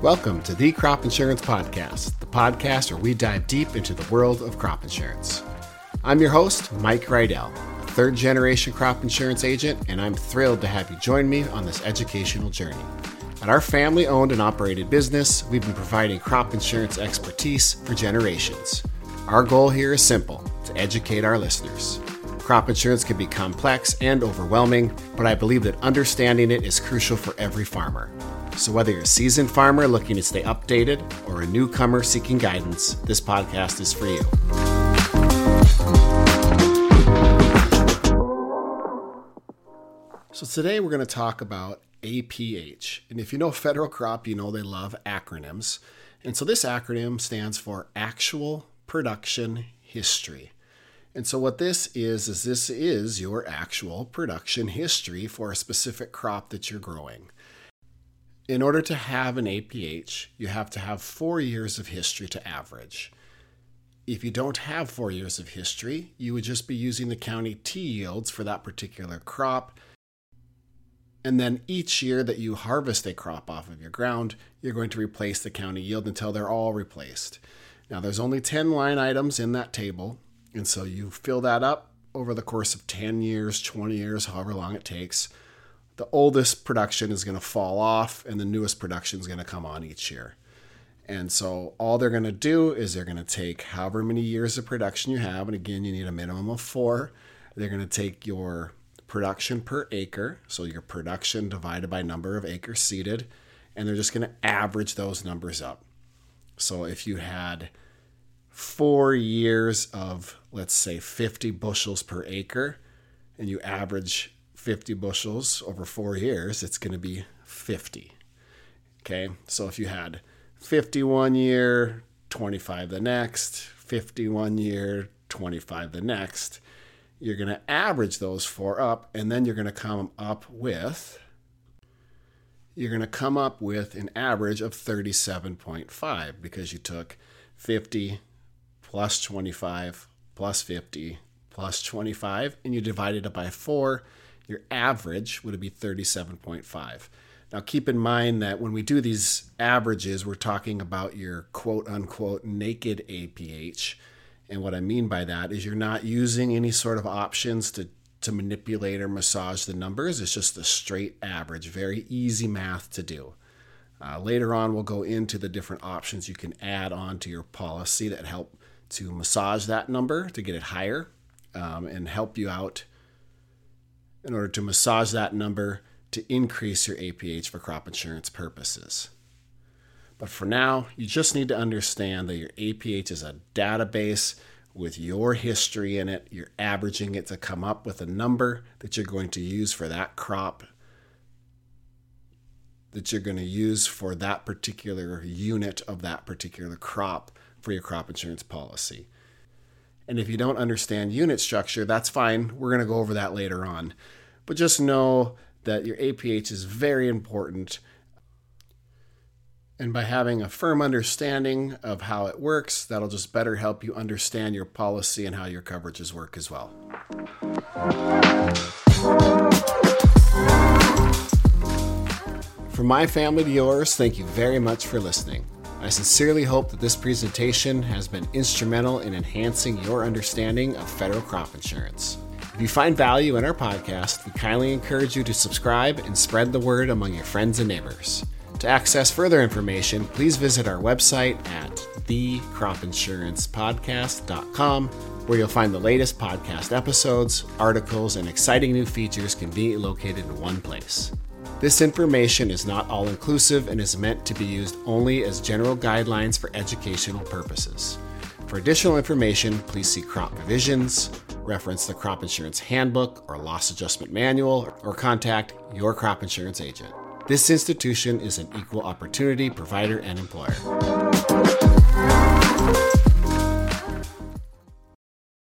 Welcome to the Crop Insurance Podcast, the podcast where we dive deep into the world of crop insurance. I'm your host, Mike Rydell, a third generation crop insurance agent, and I'm thrilled to have you join me on this educational journey. At our family owned and operated business, we've been providing crop insurance expertise for generations. Our goal here is simple to educate our listeners. Crop insurance can be complex and overwhelming, but I believe that understanding it is crucial for every farmer. So, whether you're a seasoned farmer looking to stay updated or a newcomer seeking guidance, this podcast is for you. So, today we're going to talk about APH. And if you know federal crop, you know they love acronyms. And so, this acronym stands for Actual Production History. And so what this is is this is your actual production history for a specific crop that you're growing. In order to have an APH, you have to have four years of history to average. If you don't have four years of history, you would just be using the county T yields for that particular crop. And then each year that you harvest a crop off of your ground, you're going to replace the county yield until they're all replaced. Now, there's only 10 line items in that table, and so you fill that up over the course of 10 years, 20 years, however long it takes the oldest production is going to fall off and the newest production is going to come on each year. And so all they're going to do is they're going to take however many years of production you have, and again, you need a minimum of four. They're going to take your production per acre, so your production divided by number of acres seeded, and they're just going to average those numbers up. So if you had four years of, let's say, 50 bushels per acre, and you average 50 bushels over four years, it's going to be 50. Okay, so if you had 51 year, 25 the next, 51 year, 25 the next, you're going to average those four up, and then you're going to come up with you're going to come up with an average of 37.5 because you took 50 plus 25 plus 50 plus 25 and you divided it by 4 your average would be 37.5. Now, keep in mind that when we do these averages, we're talking about your quote unquote naked APH. And what I mean by that is you're not using any sort of options to, to manipulate or massage the numbers. It's just a straight average, very easy math to do. Uh, later on, we'll go into the different options you can add on to your policy that help to massage that number to get it higher um, and help you out in order to massage that number to increase your APH for crop insurance purposes. But for now, you just need to understand that your APH is a database with your history in it. You're averaging it to come up with a number that you're going to use for that crop, that you're going to use for that particular unit of that particular crop for your crop insurance policy. And if you don't understand unit structure, that's fine. We're going to go over that later on. But just know that your APH is very important. And by having a firm understanding of how it works, that'll just better help you understand your policy and how your coverages work as well. From my family to yours, thank you very much for listening. I sincerely hope that this presentation has been instrumental in enhancing your understanding of federal crop insurance. If you find value in our podcast, we kindly encourage you to subscribe and spread the word among your friends and neighbors. To access further information, please visit our website at thecropinsurancepodcast.com, where you'll find the latest podcast episodes, articles, and exciting new features conveniently located in one place. This information is not all inclusive and is meant to be used only as general guidelines for educational purposes. For additional information, please see crop provisions, reference the crop insurance handbook or loss adjustment manual, or contact your crop insurance agent. This institution is an equal opportunity provider and employer.